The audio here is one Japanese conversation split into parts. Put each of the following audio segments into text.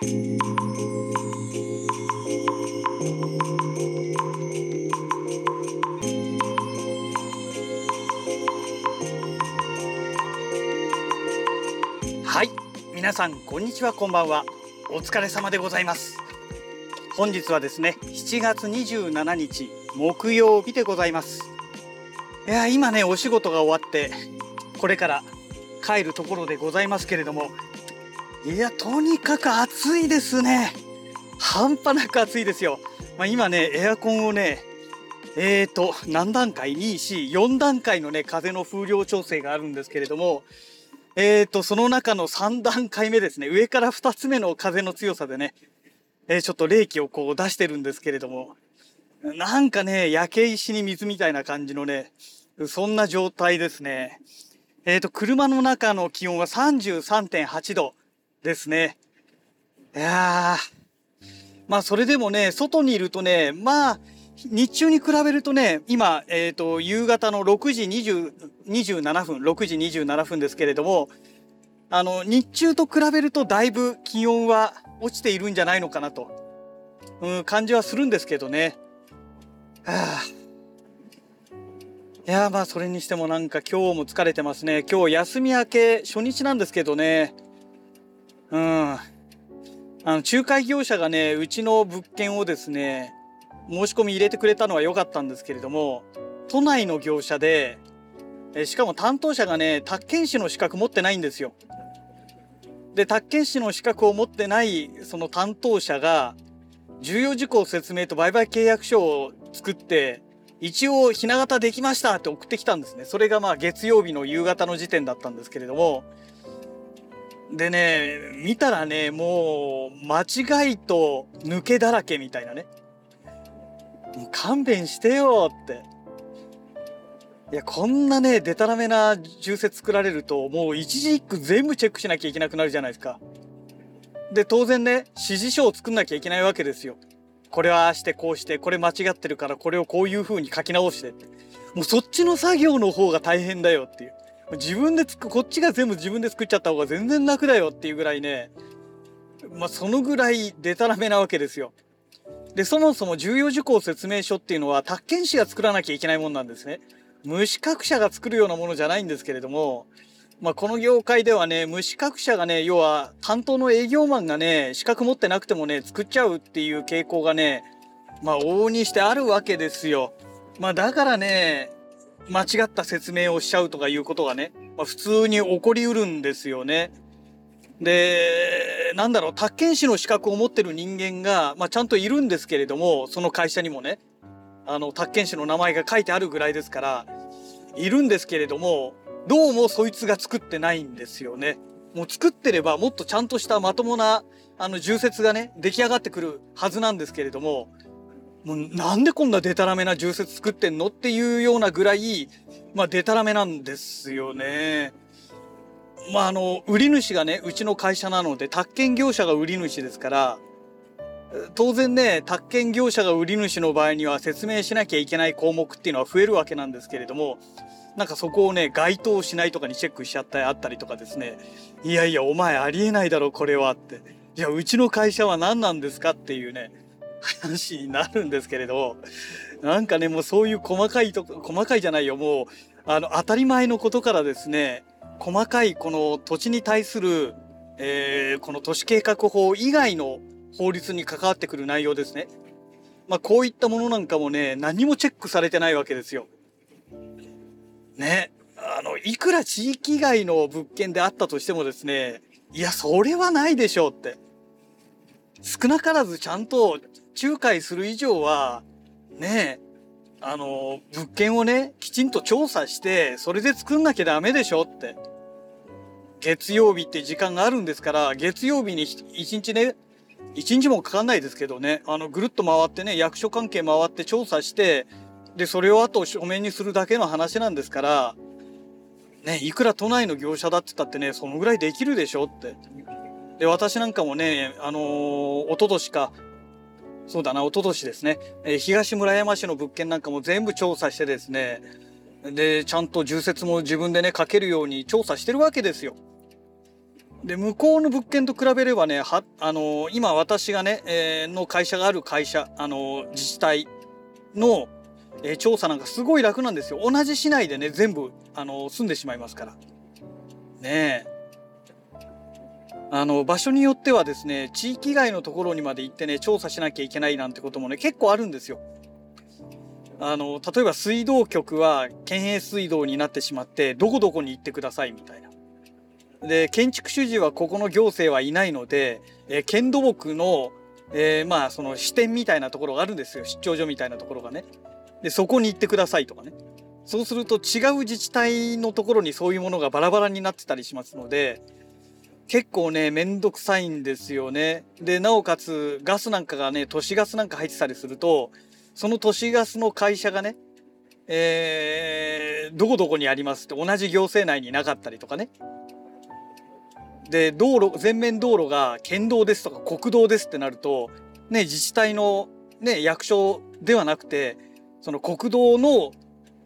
はい。皆さんこんにちは。こんばんは。お疲れ様でございます。本日はですね7月27日木曜日でございます。いや今ねお仕事が終わってこれから帰るところでございますけれどもいやとにかく暑いですね。半端なく暑いですよ、まあ、今ねエアコンをねえーと何段階 ?2,4 段階のね風の風量調整があるんですけれどもえーとその中の3段階目ですね。上から2つ目の風の強さでね、えー、ちょっと冷気をこう出してるんですけれどもなんかね焼け石に水みたいな感じのねそんな状態ですね。えっ、ー、と車の中の気温は33.8度。ですねいやーまあそれでもね外にいるとねまあ日中に比べるとね、今、えっ、ー、と、夕方の6時20 27分、6時27分ですけれども、あの、日中と比べるとだいぶ気温は落ちているんじゃないのかなと、うん、感じはするんですけどね。はあ、いやまあそれにしてもなんか今日も疲れてますね。今日休み明け初日なんですけどね。うん。あの仲介業者がね、うちの物件をですね、申し込み入れてくれたのは良かったんですけれども、都内の業者で、えしかも担当者がね、宅建士の資格持ってないんですよ。で、宅建士の資格を持ってないその担当者が、重要事項説明と売買契約書を作って、一応ひな形できましたって送ってきたんですね。それがまあ月曜日の夕方の時点だったんですけれども、でね、見たらね、もう間違いと抜けだらけみたいなね。もう勘弁してよって。いや、こんなね、デタラメな重説作られると、もう一字一句全部チェックしなきゃいけなくなるじゃないですか。で、当然ね、指示書を作んなきゃいけないわけですよ。これはああしてこうして、これ間違ってるからこれをこういう風に書き直して。もうそっちの作業の方が大変だよっていう。自分でつく、こっちが全部自分で作っちゃった方が全然楽だよっていうぐらいね、まあそのぐらいデタラメなわけですよ。で、そもそも重要事項説明書っていうのは、宅建士が作らなきゃいけないもんなんですね。無資格者が作るようなものじゃないんですけれども、まあ、この業界ではね、無資格者がね、要は担当の営業マンがね、資格持ってなくてもね、作っちゃうっていう傾向がね、まあ、往々にしてあるわけですよ。まあ、だからね、間違った説明をしちゃうとかいうことがね、まあ、普通に起こりうるんですよね。で、なんだろう、宅建士の資格を持ってる人間が、まあ、ちゃんといるんですけれども、その会社にもね、あの、宅建士の名前が書いてあるぐらいですから、いるんですけれども、どうもそいつが作ってないんですよね。もう作ってればもっとちゃんとしたまともな、あの、重説がね、出来上がってくるはずなんですけれども、もうなんでこんなデタラメな重説作ってんのっていうようなぐらい、まあ、デタラメなんですよね。まあ、あの、売り主がね、うちの会社なので、宅建業者が売り主ですから、当然ね、宅建業者が売り主の場合には説明しなきゃいけない項目っていうのは増えるわけなんですけれども、なんかそこをね、該当しないとかにチェックしちゃったりあったりとかですね、いやいや、お前ありえないだろ、これはって。いや、うちの会社は何なんですかっていうね、話になるんですけれど、なんかね、もうそういう細かいとこ、細かいじゃないよ、もう、あの、当たり前のことからですね、細かいこの土地に対する、えー、この都市計画法以外の法律に関わってくる内容ですね。まあ、こういったものなんかもね、何もチェックされてないわけですよ。ね。あの、いくら地域外の物件であったとしてもですね、いや、それはないでしょうって。少なからずちゃんと仲介する以上は、ねあの、物件をね、きちんと調査して、それで作んなきゃダメでしょって。月曜日って時間があるんですから、月曜日に一日ね、一日もかかんないですけどね、あの、ぐるっと回ってね、役所関係回って調査して、で、それをあと書面にするだけの話なんですから、ね、いくら都内の業者だって言ったってね、そのぐらいできるでしょって。で、私なんかもね、あのー、一昨年か、そうだな、一昨年ですね、えー、東村山市の物件なんかも全部調査してですね、で、ちゃんと重説も自分でね、書けるように調査してるわけですよ。で向こうの物件と比べればねはあの今私がね、えー、の会社がある会社あの自治体の、え、調査なんかすごい楽なんですよ。同じ市内でね全部あの住んでしまいますから。ねえ。あの場所によってはですね地域外のところにまで行ってね調査しなきゃいけないなんてこともね結構あるんですよ。あの例えば水道局は県営水道になってしまってどこどこに行ってくださいみたいな。で建築主事はここの行政はいないので、え県土木の、えー、まあその支店みたいなところがあるんですよ出張所みたいなところがね。でそこに行ってくださいとかね。そうすると違う自治体のところにそういうものがバラバラになってたりしますので結構ねめんどくさいんですよね。でなおかつガスなんかがね都市ガスなんか入ってたりするとその都市ガスの会社がねえー、どこどこにありますって同じ行政内になかったりとかねで道路全面道路が県道ですとか国道ですってなると、ね、自治体の、ね、役所ではなくてその国道の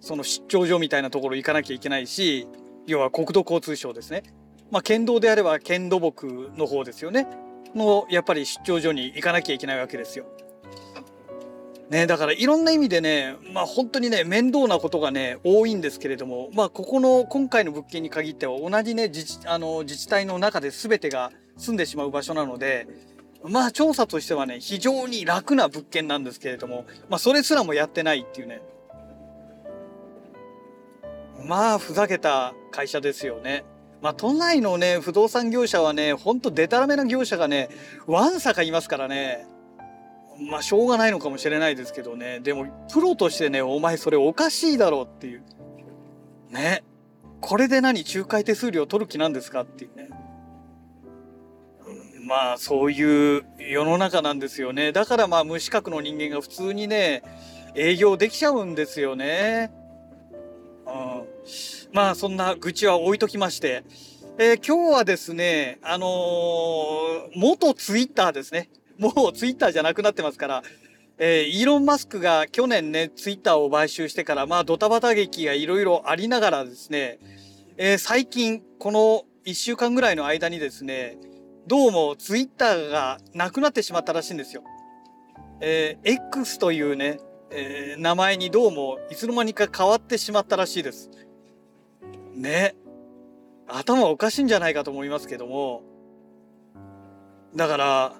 その出張所みたいなところ行かなきゃいけないし要は国土交通省ですね。まあ、県道であれば県土木の方ですよね。のやっぱり出張所に行かなきゃいけないわけですよ。ね、だからいろんな意味でね、まあ本当にね、面倒なことがね、多いんですけれども、まあここの今回の物件に限っては同じね、自治あの自治体の中で全てが住んでしまう場所なので、まあ調査としてはね、非常に楽な物件なんですけれども、まあそれすらもやってないっていうね。まあふざけた会社ですよね。まあ都内のね、不動産業者はね、ほんとデタラメな業者がね、わんさかいますからね。まあしょうがないのかもしれないですけどね。でもプロとしてねお前それおかしいだろうっていう。ね。これで何仲介手数料取る気なんですかっていうね。まあそういう世の中なんですよね。だからまあ無資格の人間が普通にね営業できちゃうんですよね。うん、まあそんな愚痴は置いときまして、えー、今日はですねあのー、元ツイッターですねもうツイッターじゃなくなってますから、えー、イーロン・マスクが去年ね、ツイッターを買収してから、まあ、ドタバタ劇がいろいろありながらですね、えー、最近、この1週間ぐらいの間にですね、どうもツイッターがなくなってしまったらしいんですよ。えー、X というね、えー、名前にどうもいつの間にか変わってしまったらしいです。ね。頭おかしいんじゃないかと思いますけども。だから、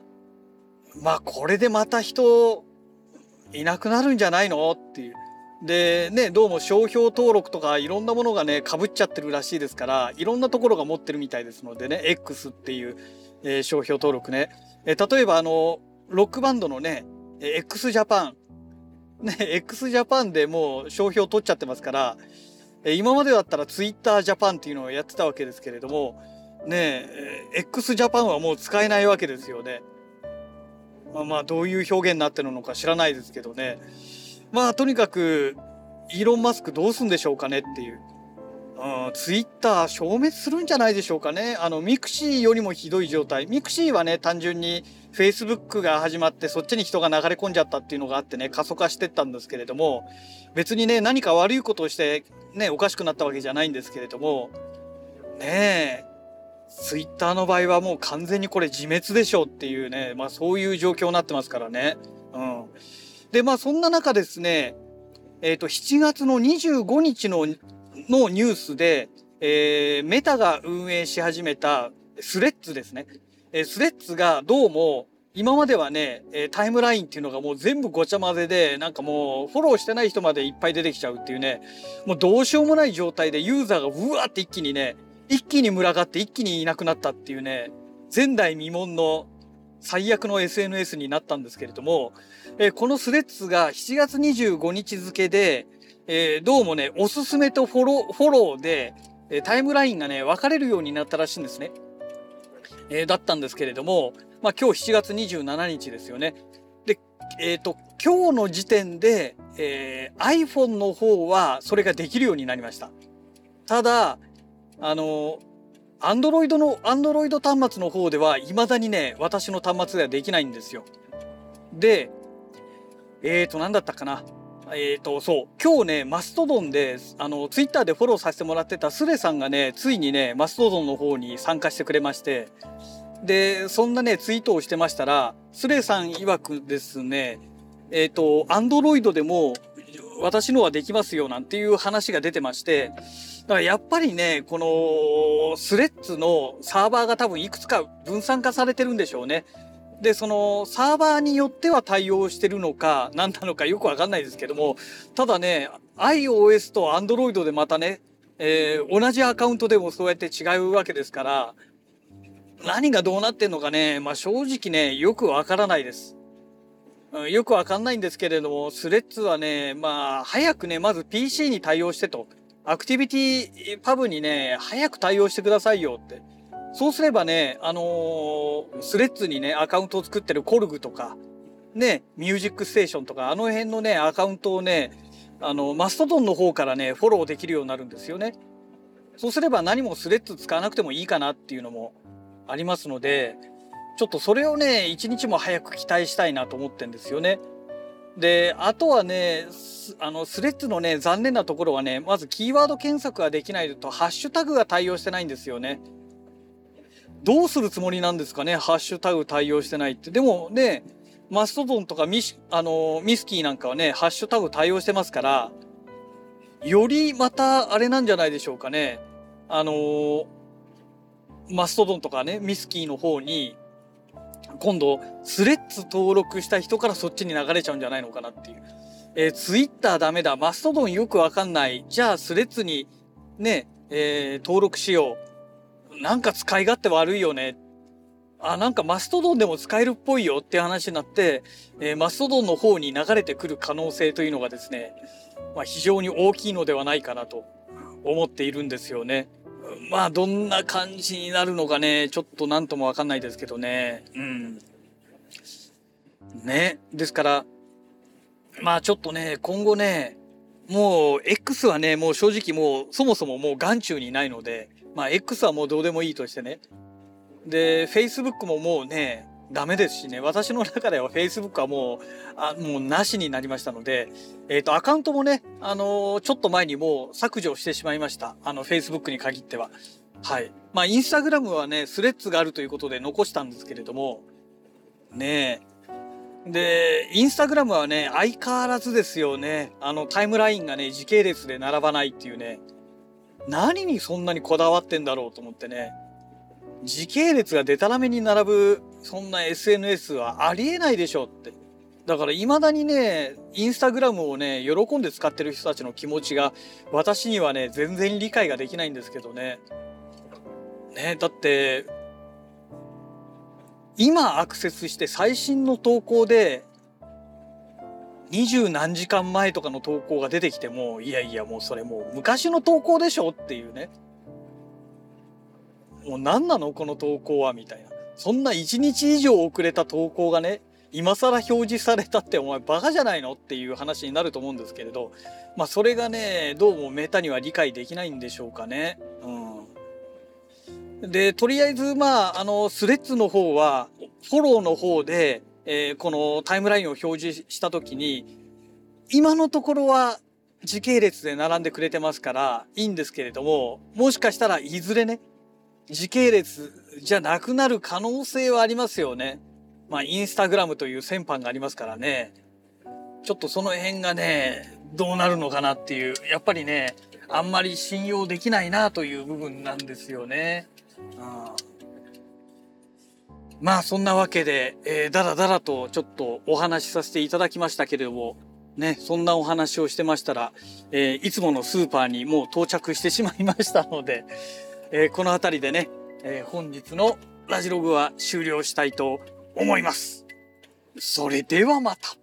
まあこれでまた人いなくなるんじゃないのっていう。でねどうも商標登録とかいろんなものがねかぶっちゃってるらしいですからいろんなところが持ってるみたいですのでね X っていう、えー、商標登録ね、えー、例えばあのロックバンドのね x ジャパンね x ジャパンでもう商標取っちゃってますから、今までだったら Twitter ジャパンっていうのをやってたわけですけれどもねえ x ジャパンはもう使えないわけですよね。まあまあどういう表現になってるのか知らないですけどねまあとにかくイーロン・マスクどうすんでしょうかねっていう。うん、ツイッター消滅するんじゃないでしょうかね。あの、ミクシーよりもひどい状態。ミクシーはね、単純にフェイスブックが始まってそっちに人が流れ込んじゃったっていうのがあってね、過疎化してったんですけれども、別にね、何か悪いことをしてね、おかしくなったわけじゃないんですけれども、ねえ、ツイッターの場合はもう完全にこれ自滅でしょうっていうね、まあそういう状況になってますからね。うん。で、まあそんな中ですね、えっ、ー、と、7月の25日ののニュースで、えー、メタが運営し始めたスレッズですね。えー、スレッズがどうも今まではね、えタイムラインっていうのがもう全部ごちゃ混ぜで、なんかもうフォローしてない人までいっぱい出てきちゃうっていうね、もうどうしようもない状態でユーザーがうわーって一気にね、一気に群がって一気にいなくなったっていうね前代未聞の最悪の SNS になったんですけれども、えー、このスレッズが7月25日付で、えー、どうもねおすすめとフォローフォローで、タイムラインがね分かれるようになったらしいんですね。えだったんですけれども、まあ、今日7月27日ですよね。で、えっ、と今日の時点で、え iPhone の方はそれができるようになりました。ただあの、アンドロイドの、アンドロイド端末の方では、未だにね、私の端末ではできないんですよ。で、えーと、何だったかな。えっ、ー、と、そう、今日ね、マストドンで、あの、ツイッターでフォローさせてもらってたスレさんがね、ついにね、マストドンの方に参加してくれまして、で、そんなね、ツイートをしてましたら、スレさん曰くですね、えっ、ー、と、アンドロイドでも私のはできますよなんていう話が出てまして、だからやっぱりね、このスレッズのサーバーが多分いくつか分散化されてるんでしょうね。で、そのサーバーによっては対応してるのか何なのかよくわかんないですけども、ただね、iOS と Android でまたね、えー、同じアカウントでもそうやって違うわけですから、何がどうなってんのかね、まあ正直ね、よくわからないです。よくわかんないんですけれども、スレッズはね、まあ、早くね、まず PC に対応してと。アクティビティパブにね、早く対応してくださいよって。そうすればね、あのー、スレッズにね、アカウントを作ってるコルグとか、ね、ミュージックステーションとか、あの辺のね、アカウントをね、あの、マストドンの方からね、フォローできるようになるんですよね。そうすれば何もスレッズ使わなくてもいいかなっていうのもありますので、ちょっとそれをね、一日も早く期待したいなと思ってんですよね。で、あとはね、あの、スレッズのね、残念なところはね、まずキーワード検索ができないと、ハッシュタグが対応してないんですよね。どうするつもりなんですかね、ハッシュタグ対応してないって。でもね、マストドンとかミシあのミスキーなんかはね、ハッシュタグ対応してますから、よりまたあれなんじゃないでしょうかね。あのマストドンとかね、ミスキーの方に今度スレッズ登録した人からそっちに流れちゃうんじゃないのかなっていう。えー、ツイッターダメだ。マストドンよくわかんない。じゃあスレッズにね、えー、登録しよう。なんか使い勝手悪いよね。あ、なんかマストドンでも使えるっぽいよって話になって、えー、マストドンの方に流れてくる可能性というのがですね、まあ、非常に大きいのではないかなと思っているんですよね。まあ、どんな感じになるのかね、ちょっと何ともわかんないですけどね。うん。ね。ですから、まあちょっとね、今後ね、もう X はね、もう正直もうそもそももう眼中にないので、まあ X はもうどうでもいいとしてね。で、Facebook ももうね、ダメですしね、私の中では Facebook はもう、あもうなしになりましたので、えっ、と、アカウントもね、あのー、ちょっと前にもう削除してしまいました。あの、Facebook に限っては。はい。まあ、インスタグラムはね、スレッズがあるということで残したんですけれども、ねえ。で、インスタグラムはね、相変わらずですよね。あの、タイムラインがね、時系列で並ばないっていうね。何にそんなにこだわってんだろうと思ってね。時系列がデタラメに並ぶそんな SNS はありえないでしょって。だから未だにね、インスタグラムをね、喜んで使ってる人たちの気持ちが私にはね、全然理解ができないんですけどね。ね、だって、今アクセスして最新の投稿で、二十何時間前とかの投稿が出てきても、いやいやもうそれもう昔の投稿でしょっていうね。もう何なのこの投稿はみたいな。そんな1日以上遅れた投稿がね、今更表示されたってお前バカじゃないのっていう話になると思うんですけれど、まあそれがね、どうもメタには理解できないんでしょうかね。うん。で、とりあえずまあ、あの、スレッズの方は、フォローの方で、えー、このタイムラインを表示した時に、今のところは時系列で並んでくれてますからいいんですけれども、もしかしたらいずれね、時系列じゃなくなる可能性はありますよね。まあ、インスタグラムという先般がありますからね。ちょっとその辺がね、どうなるのかなっていう、やっぱりね、あんまり信用できないなという部分なんですよね。うん、まあそんなわけで、えー、だらだらとちょっとお話しさせていただきましたけれども、ね、そんなお話をしてましたら、えー、いつものスーパーにもう到着してしまいましたので、えー、この辺りでね、えー、本日のラジログは終了したいと思います。それではまた。